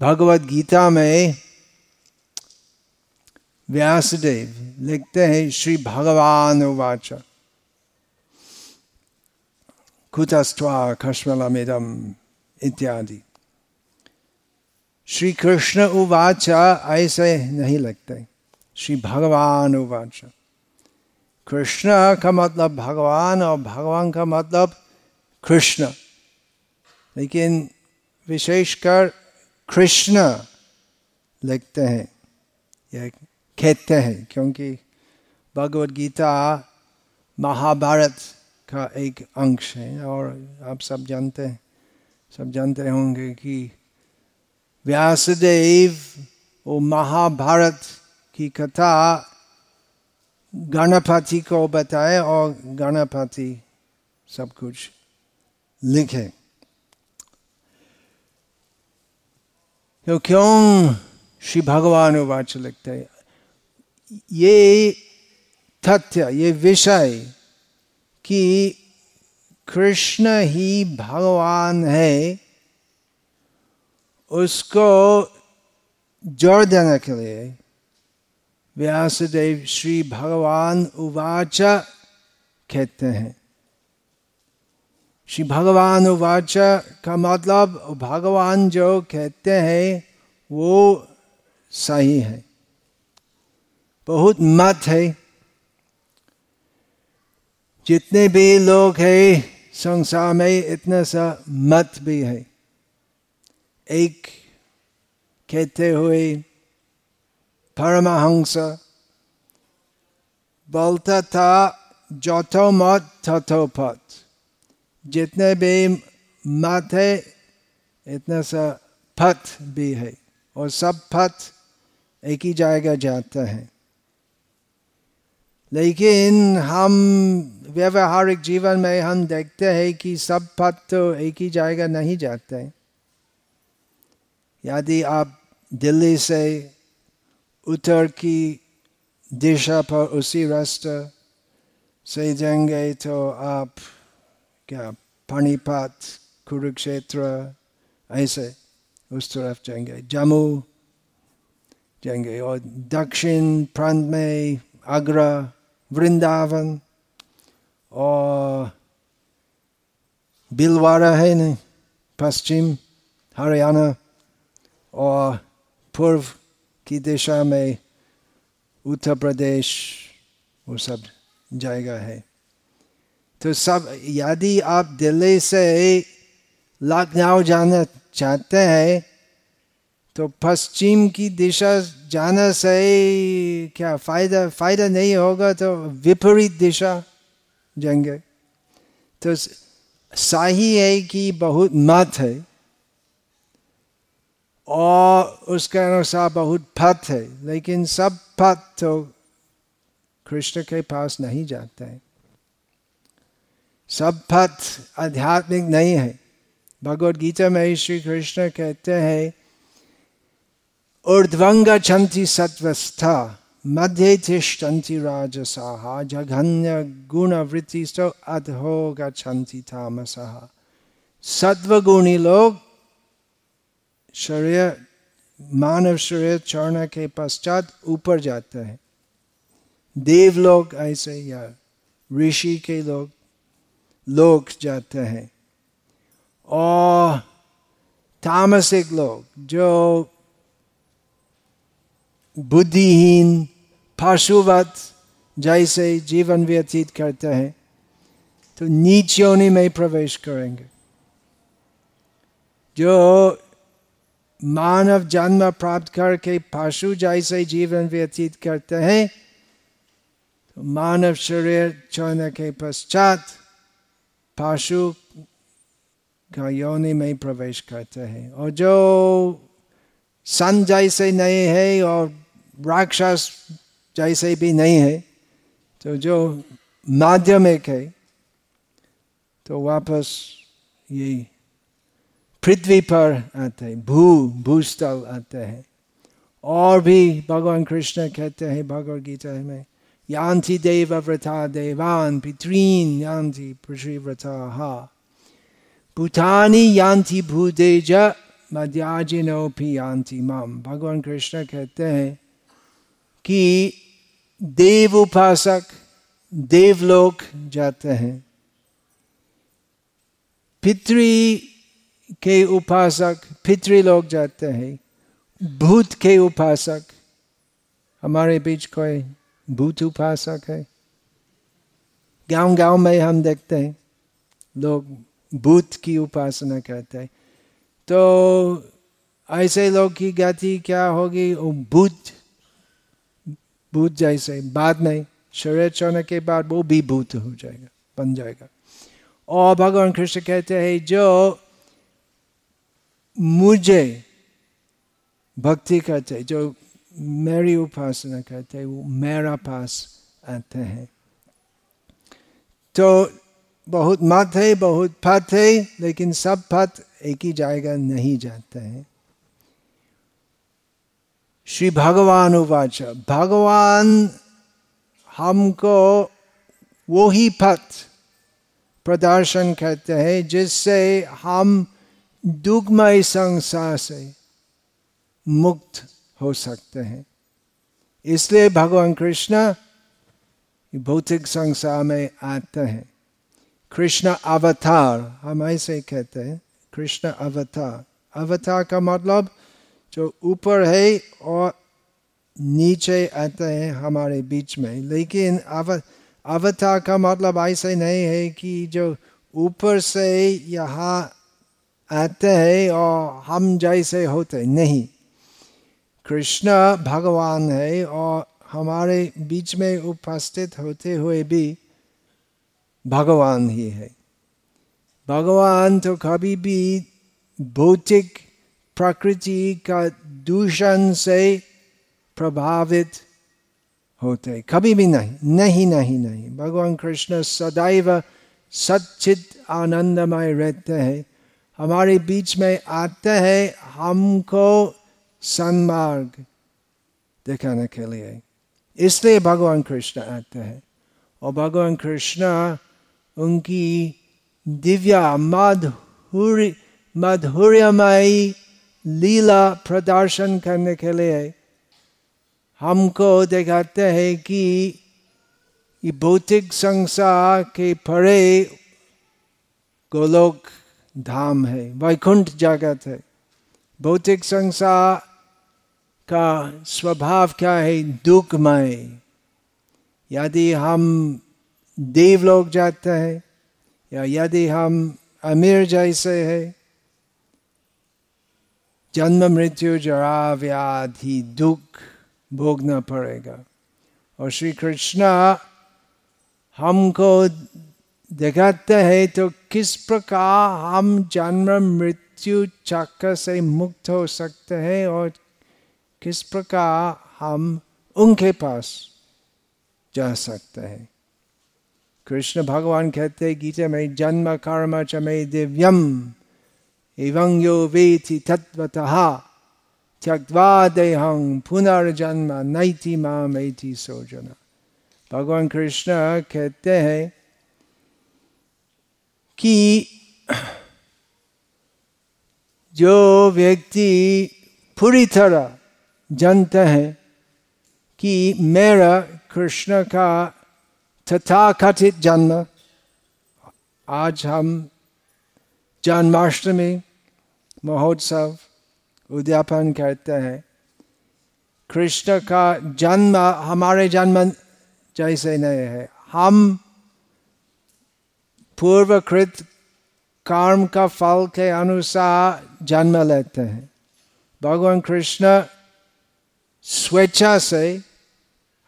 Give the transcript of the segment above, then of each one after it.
भगवत गीता में व्यासदेव लिखते हैं, श्री भगवान उवाच। कुतस्त्वा खश्मलमिदम इत्यादि। श्री कृष्ण उवाच, ऐसे नहीं लगते श्री भगवान उवाच। कृष्ण का मतलब भगवान और भगवान का मतलब कृष्ण। लेकिन विशेषकर कृष्ण लिखते हैं, या कहते हैं, क्योंकि भगवत गीता महाभारत का एक अंश है, और आप सब जानते हैं, सब जानते होंगे कि व्यासदेव वो महाभारत की कथा गणपति को बताए, और गणपति सब कुछ लिखे। तो क्यों श्री भगवान वाच लिखते हैं? ये तथ्य, ये विषय कि कृष्ण ही भगवान है, उसको जोड़ देने के लिए व्यासदेव श्री भगवान उवाच कहते हैं। श्री भगवान उवाच, का मतलब भगवान जो कहते हैं, वो सही है। बहुत मत है। जितने भी लोग हैं, संसार में इतना सा मत भी है। एक कहते हुए परमहंस बोलता था जो मत थो पथ। जितने भी मत है, इतना सा पथ भी है। और सब पथ एक ही जाएगा जाता है। लेकिन हम व्यवहारिक जीवन में हम देखते हैं कि सब पथ तो एक ही जाएगा नहीं जाते हैं। यदि आप दिल्ली से उत्तर की दिशा पर उसी रास्ते से जाएँगे तो आप क्या पानीपत कुरुक्षेत्र ऐसे उस तरफ़ जाएँगे जम्मू जाएँगे और दक्षिण प्रांत में आगरा वृंदावन और बिलवाड़ा है नहीं पश्चिम हरियाणा और पूर्व की दिशा में उत्तर प्रदेश वो सब जाएगा है तो सब यदि आप दिल्ली से लखनऊ जाना चाहते हैं तो पश्चिम की दिशा जाने से क्या फ़ायदा फ़ायदा नहीं होगा तो विपरीत दिशा जाएँगे। तो सही है कि बहुत मत है, और उसके अनुसार बहुत पथ है, लेकिन सब पथ तो कृष्ण के पास नहीं जाते हैं। सब पथ आध्यात्मिक नहीं है। भगवत गीता में श्री कृष्ण कहते हैं, ऊर्ध्वंग छंति सत्वस्था, मध्य तिष्ठन्ति राजसाहा जघन्य गुण वृत्ति सो अधो गच्छन्ति तामसहा सत्वगुणी लोग शरीर, मानव शरीर चरण के पश्चात ऊपर जाते हैं। देव लोग ऐसे या ऋषि के लोग लोग जाते हैं। और तामसिक लोग जो बुद्धिहीन पशुवत जैसे जीवन व्यतीत करते हैं तो नीच योनि में प्रवेश करेंगे। जो मानव जन्म प्राप्त करके पशु जैसे जीवन व्यतीत करते हैं तो मानव शरीर छोड़ने के पश्चात पशु का योनि में प्रवेश करते हैं और जो सन जैसे नहीं है और राक्षस जैसे भी नहीं है तो जो माध्यमिक है तो वापस ये पृथ्वी पर आते हैं भू भूस्थल आते हैं और भी भगवान कृष्ण कहते हैं भगवद गीता में देव व्रता देवान पितृन यांति पृथ्वी व्रता भूतानी यांति भूतेज मध्याजिनो पियांति माम भगवान कृष्ण कहते हैं कि देव उपासक देवलोक जाते हैं पितृ के उपासक पितृ लोग जाते हैं भूत के उपासक हमारे बीच कोई भूत उपासक है गाँव गाँव में हम देखते हैं, लोग भूत की उपासना करते हैं। तो ऐसे लोग की गति क्या होगी? वो भूत भूत जैसे। बाद में शरीर छोड़ने के बाद वो भी भूत हो जाएगा, बन जाएगा। और भगवान कृष्ण कहते हैं, जो मुझे भक्ति करते जो मेरी उपासना करते हैं वो मेरा पास आते हैं। तो बहुत मत है, बहुत पथ है, लेकिन सब पथ एक ही जाएगा, नहीं जाते हैं। श्री भगवान उवाच, भगवान हमको वो ही पथ प्रदर्शन करते हैं, जिससे हम दुग्मय संसार से मुक्त हो सकते हैं। इसलिए भगवान कृष्ण भौतिक संसार में आते हैं। कृष्ण अवतार, हम ऐसे कहते हैं, कृष्ण अवतार। अवतार का मतलब जो ऊपर है और नीचे आते हैं हमारे बीच में। लेकिन अव, अवतार का मतलब ऐसे नहीं है कि जो ऊपर से यहाँ आते हैं और हम जैसे होते नहीं कृष्ण भगवान है और हमारे बीच में उपस्थित होते हुए भी भगवान ही है भगवान तो कभी भी भौतिक प्रकृति का दूषण से प्रभावित होते कभी भी नहीं नहीं नहीं नहीं भगवान कृष्ण सदैव सचित आनंदमय रहते हैं हमारे बीच में आते हैं हमको सन्मार्ग दिखाने के लिए। इसलिए भगवान कृष्ण आते हैं। और भगवान कृष्ण उनकी दिव्या मधुर मधुर्यमयी लीला प्रदर्शन करने के लिए हमको दिखाते हैं कि भौतिक संसार के परे गोलोक धाम है, वैकुंठ जगत है। भौतिक संसार का स्वभाव क्या है? दुखमय। यदि हम देवलोक जाते हैं, या यदि हम अमीर जैसे है, जन्म मृत्यु जरा व्याधि दुख भोगना पड़ेगा। और श्री कृष्ण हमको दिखाते हैं तो किस प्रकार हम जन्म मृत्यु चक्र से मुक्त हो सकते हैं और किस प्रकार हम उनके पास जा सकते हैं? कृष्ण भगवान कहते हैं गीता में जन्म कर्म च मे दिव्यम, एवं यो वेति तत्वतः त्यक्वा देहं पुनर्जन्म नैति मामेति सोजना। भगवान कृष्ण कहते हैं कि जो व्यक्ति पूरी तरह जानते हैं कि मेरा कृष्ण का तथाकथित जन्म आज हम जन्माष्टमी महोत्सव उद्यापन करते हैं। कृष्ण का जन्म हमारे जन्म जैसे नहीं है। हम पूर्वकृत कर्म का फल के अनुसार जन्म लेते हैं। भगवान कृष्ण स्वेच्छा से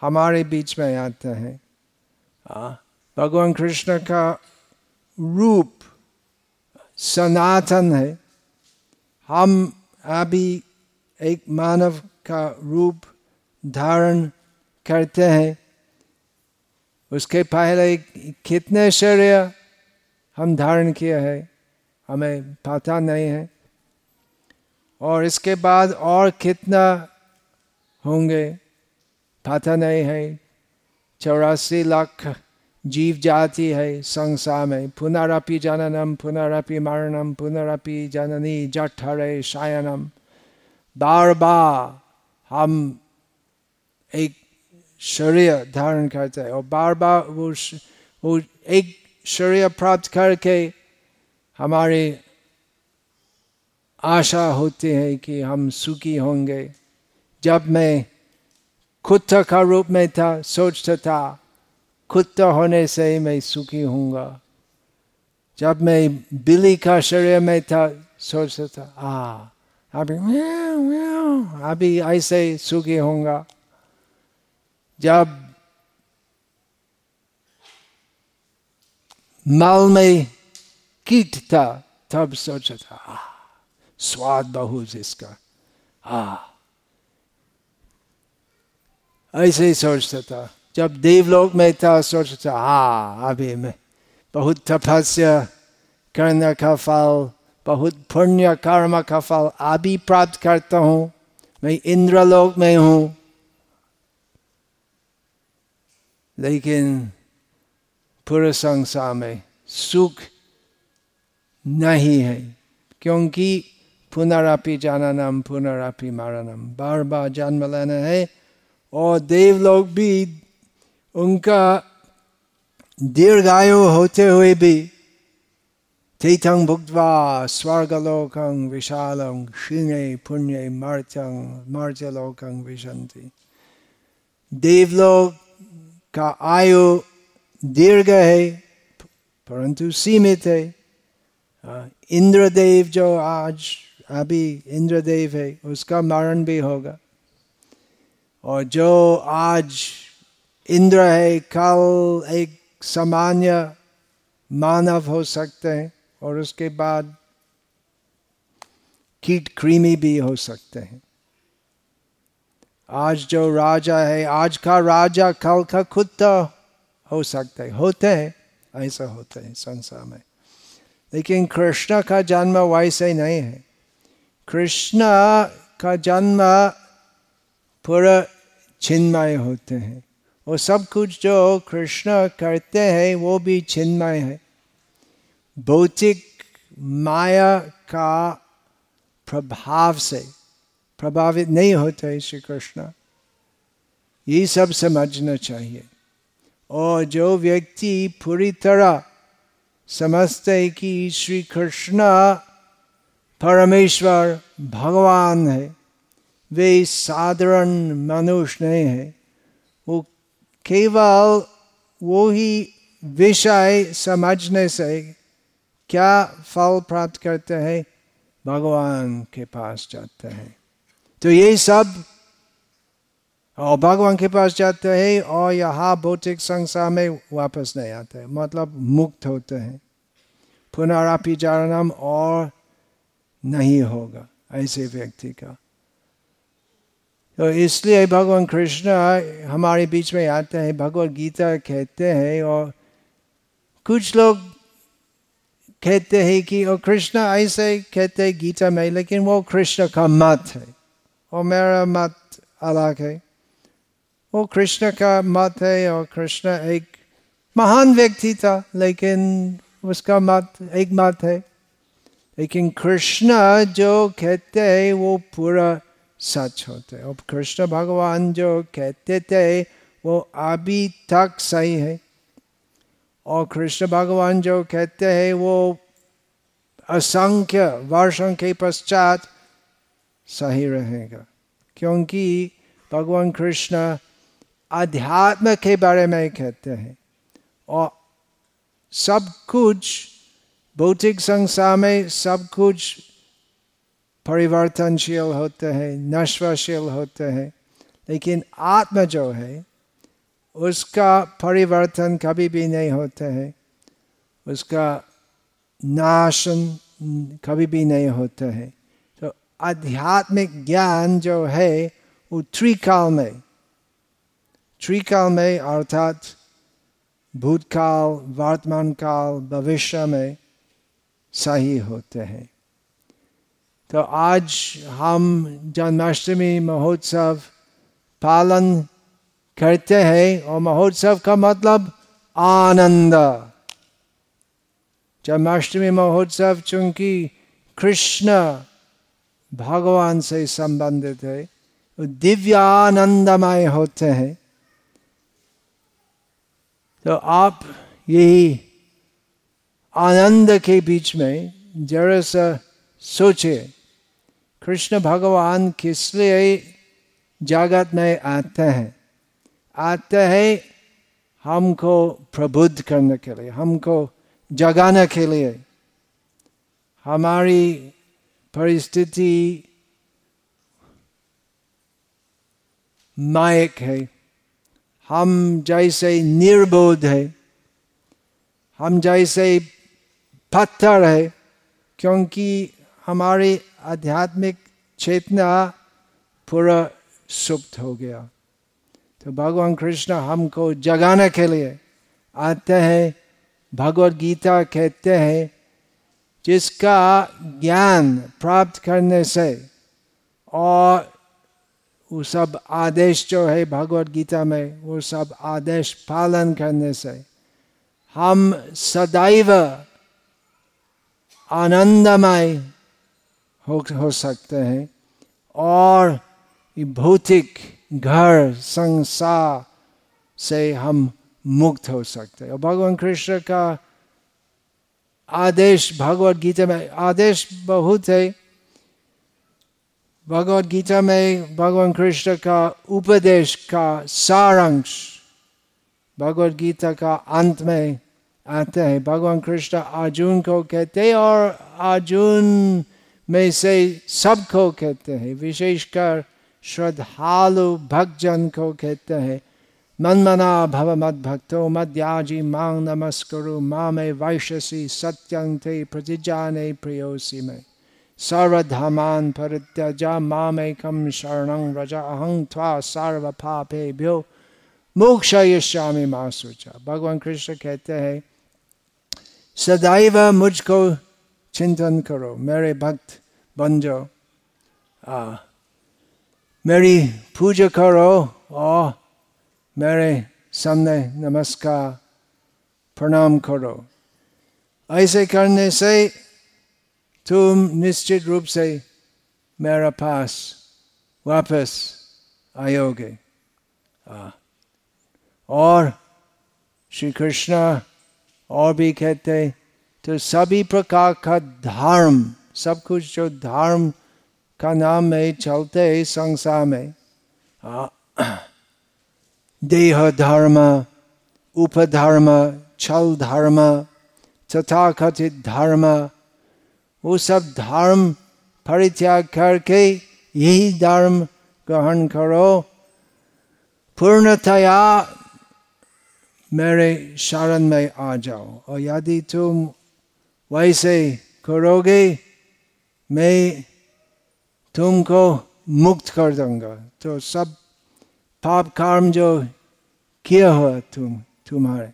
हमारे बीच में आते हैं। भगवान कृष्ण का रूप सनातन है। हम अभी एक मानव का रूप धारण करते हैं। उसके पहले कितने शरीर हम धारण किए हैं हमें पता नहीं है। और इसके बाद और कितना होंगे। पता नहीं है। चौरासी लाख जीव जाति है संसार में। पुनरअपि जननम पुनरअपि मरणम पुनरअपि जननी जठरे शायनम। बार बार हम एक शरीर धारण करते हैं और बार बार वो वो एक शरीर प्राप्त करके हमारे आशा होती है कि हम सुखी होंगे। जब मैं कुत्ता का रूप में था सोचता था कुत्ता होने से ही मैं सुखी होऊँगा। जब मैं बिल्ली का शरीर में था सोचता था आ अभी अभी ऐसे सुखी होऊँगा। जब माल में कीट था तब सोचा था आ, स्वाद बहुत इसका। आ ऐसे ही सोचता था। जब देवलोक में था, सोचता हा, अभी मैं बहुत तपस्या करने का फल, बहुत पुण्य कर्म का फल अभी प्राप्त करता हूँ। मैं इंद्रलोक में हूँ। लेकिन पूरे संसार में सुख नहीं है, क्योंकि पुनरापि जाननम, पुनरापि मारणम। बार बार जन्म लेना है और देवलोक भी उनका दीर्घायु होते हुए भी तीर्थं भुक्त्वा स्वर्गलोकं विशालं क्षीणे पुण्य मर्त्यं मर्त्यलोकं विशंति देवलोक का आयु दीर्घ है, परंतु सीमित है। इंद्रदेव जो आज अभी इंद्रदेव है, उसका मरण भी होगा। और जो आज इंद्र है, कल एक सामान्य मानव हो सकते हैं और उसके बाद कीट कृमि भी हो सकते हैं। आज जो राजा है, आज का राजा, कल का कुत्ता हो सकता है, होते हैं, ऐसा होते हैं संसार में। लेकिन कृष्ण का जन्म वैसे नहीं है। कृष्ण का जन्म पूरा चिन्मय होते हैं। वो सब कुछ जो कृष्ण करते हैं, वो भी चिन्मय है। भौतिक माया का प्रभाव से प्रभावित नहीं होते हैं श्री कृष्ण। ये सब समझना चाहिए। और जो व्यक्ति पूरी तरह समझते कि श्री कृष्ण परमेश्वर भगवान है वे साधारण मनुष्य नहीं है। वो केवल वो ही विषय समझने से क्या फल प्राप्त करते हैं? भगवान के पास जाते हैं। तो ये सब, और भगवान के पास जाते हैं और यहाँ भौतिक संसार में वापस नहीं आते हैं। मतलब मुक्त होते हैं। पुनरापि चारणम और नहीं होगा, ऐसे व्यक्ति का। तो इसलिए भगवान कृष्ण हमारे बीच में आते हैं, भगवत गीता कहते हैं और कुछ लोग कहते हैं कि और कृष्ण, ऐसे कहते हैं गीता में, लेकिन वो कृष्ण का मत है और मेरा मत अलग है। वो कृष्ण का मत है और कृष्ण एक महान व्यक्ति था, लेकिन उसका मत एक मत है। लेकिन कृष्ण जो कहते हैं वो पूरा सच होते और कृष्ण भगवान जो कहते थे, वो अभी तक सही है। और कृष्ण भगवान जो कहते हैं, वो असंख्य वर्षों के पश्चात सही रहेगा। क्योंकि भगवान कृष्ण अध्यात्म के बारे में कहते हैं। और सब कुछ, भौतिक संसार में सब कुछ परिवर्तनशील होते हैं, नश्वरशील होते हैं, लेकिन आत्मा जो है, उसका परिवर्तन कभी भी नहीं होते हैं, उसका नाशन कभी भी नहीं होता है। तो आध्यात्मिक ज्ञान जो है, वो त्रिकाल में त्रिकाल में अर्थात भूतकाल वर्तमान काल भविष्य में सही होते हैं। तो आज हम जन्माष्टमी महोत्सव पालन करते हैं और महोत्सव का मतलब आनंद। जन्माष्टमी महोत्सव चूँकि कृष्ण भगवान से संबंधित है दिव्य आनंदमय होते हैं। तो आप यही आनंद के बीच में जरा सा सोचे कृष्ण भगवान किस लिए जगत में आते हैं? आते हैं हमको प्रबुद्ध करने के लिए, हमको जगाने के लिए। हमारी परिस्थिति मायक है। हम जैसे निर्बोध है। हम जैसे पत्थर है, क्योंकि हमारी आध्यात्मिक चेतना पूरा सुप्त हो गया। तो भगवान कृष्ण हमको जगाने के लिए आते हैं, भगवत गीता कहते हैं, जिसका ज्ञान प्राप्त करने से और वो सब आदेश जो है भगवत गीता में, वो सब आदेश पालन करने से हम सदैव आनंदमय हो, हो सकते हैं। और भौतिक घर संसार से हम मुक्त हो सकते हैं। भगवान कृष्ण का आदेश भगवत गीता में आदेश बहुत है। भगवत गीता में भगवान कृष्ण का उपदेश का सारांश भगवत गीता का अंत में आते हैं। भगवान कृष्ण अर्जुन को कहते हैं और अर्जुन में से सबको कहते हैं। विशेषकर श्रद्धालु भक्तजन को कहते हैं। मन मना भव मद भक्तो मद्याजी मांग नमस्करु माँ में वैश्यसी सत्यं थे प्रतिजाने प्रियोसी में। सर्वधमान परित्यजा मामेकम शरण व्रज अहं त्वा सर्व पापेभ्यो मोक्षयिष्यामि माँ सोचा भगवान कृष्ण कहते हैं, सदैव मुझको चिंतन करो मेरे भक्त बन जाओ आ, मेरी पूजा करो और मेरे सामने नमस्कार प्रणाम करो ऐसे करने से तुम निश्चित रूप से मेरा पास वापस आयोगे आ, और श्री कृष्ण और भी कहते तो सभी प्रकार का धर्म, सब कुछ जो धर्म का नाम में चलते है संसार में देह धर्म उपधर्म छल धर्म तथा कथित धर्म, वो सब धर्म परित्याग करके यही धर्म ग्रहण करो। पूर्णतया मेरे शरण में आ जाओ। और यदि तुम वैसे करोगे मैं तुमको मुक्त कर दूँगा तो सब पाप कर्म जो किया हुआ तुम तुम्हारे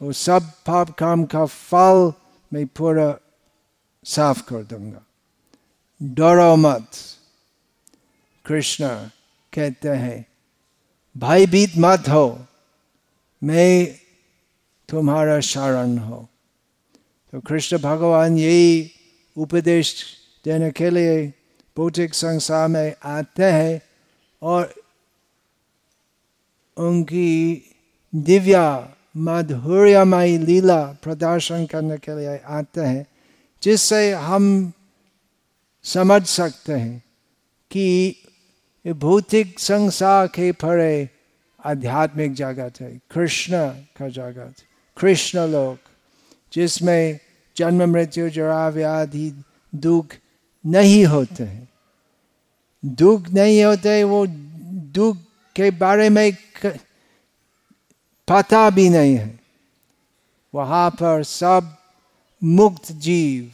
वो सब पाप कर्म का फल मैं पूरा साफ़ कर दूँगा डरो मत कृष्ण कहते हैं भयभीत मत हो मैं तुम्हारा शरण हो तो कृष्ण भगवान यही उपदेश देने के लिए भौतिक संसार में आते हैं और उनकी दिव्या मधुर्यमय लीला प्रदर्शन करने के लिए आते हैं जिससे हम समझ सकते हैं कि भौतिक संसार के परे आध्यात्मिक जगत है कृष्ण का जगत कृष्ण लोक जिसमें जन्म मृत्यु जरा व्याधि दुख नहीं होते हैं। दुख नहीं होते वो दुख के बारे में पता भी नहीं है। वहाँ पर सब मुक्त जीव,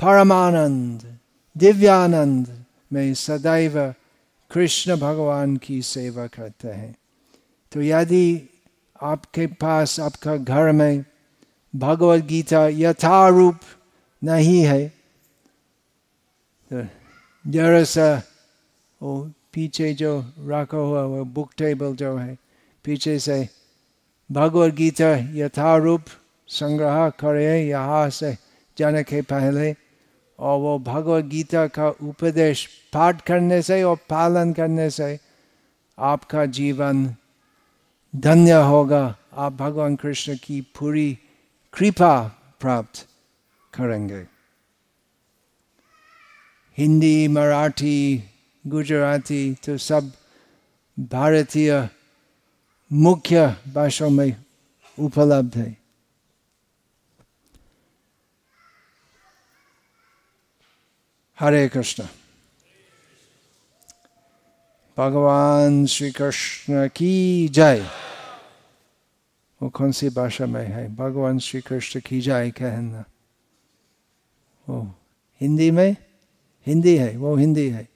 परमानंद, दिव्यानंद में सदैव कृष्ण भगवान की सेवा करते हैं। तो यदि आपके पास, आपका घर में भगवत गीता यथारूप नहीं है। जरा सा वो पीछे जो रखा हुआ वो बुक टेबल जो है, पीछे से भगवद गीता यथारूप संग्रह करे यहाँ से जाने के पहले, और वो भगवद गीता का उपदेश पाठ करने से और पालन करने से आपका जीवन धन्य होगा। आप भगवान कृष्ण की पूरी कृपा प्राप्त करेंगे हिंदी मराठी गुजराती तो सब भारतीय मुख्य भाषाओं में उपलब्ध है हरे कृष्ण भगवान श्री कृष्ण की जय वो कौन सी भाषा में है? भगवान श्री कृष्ण की जाए कहना। वो हिंदी में? हिंदी है, वो हिंदी है।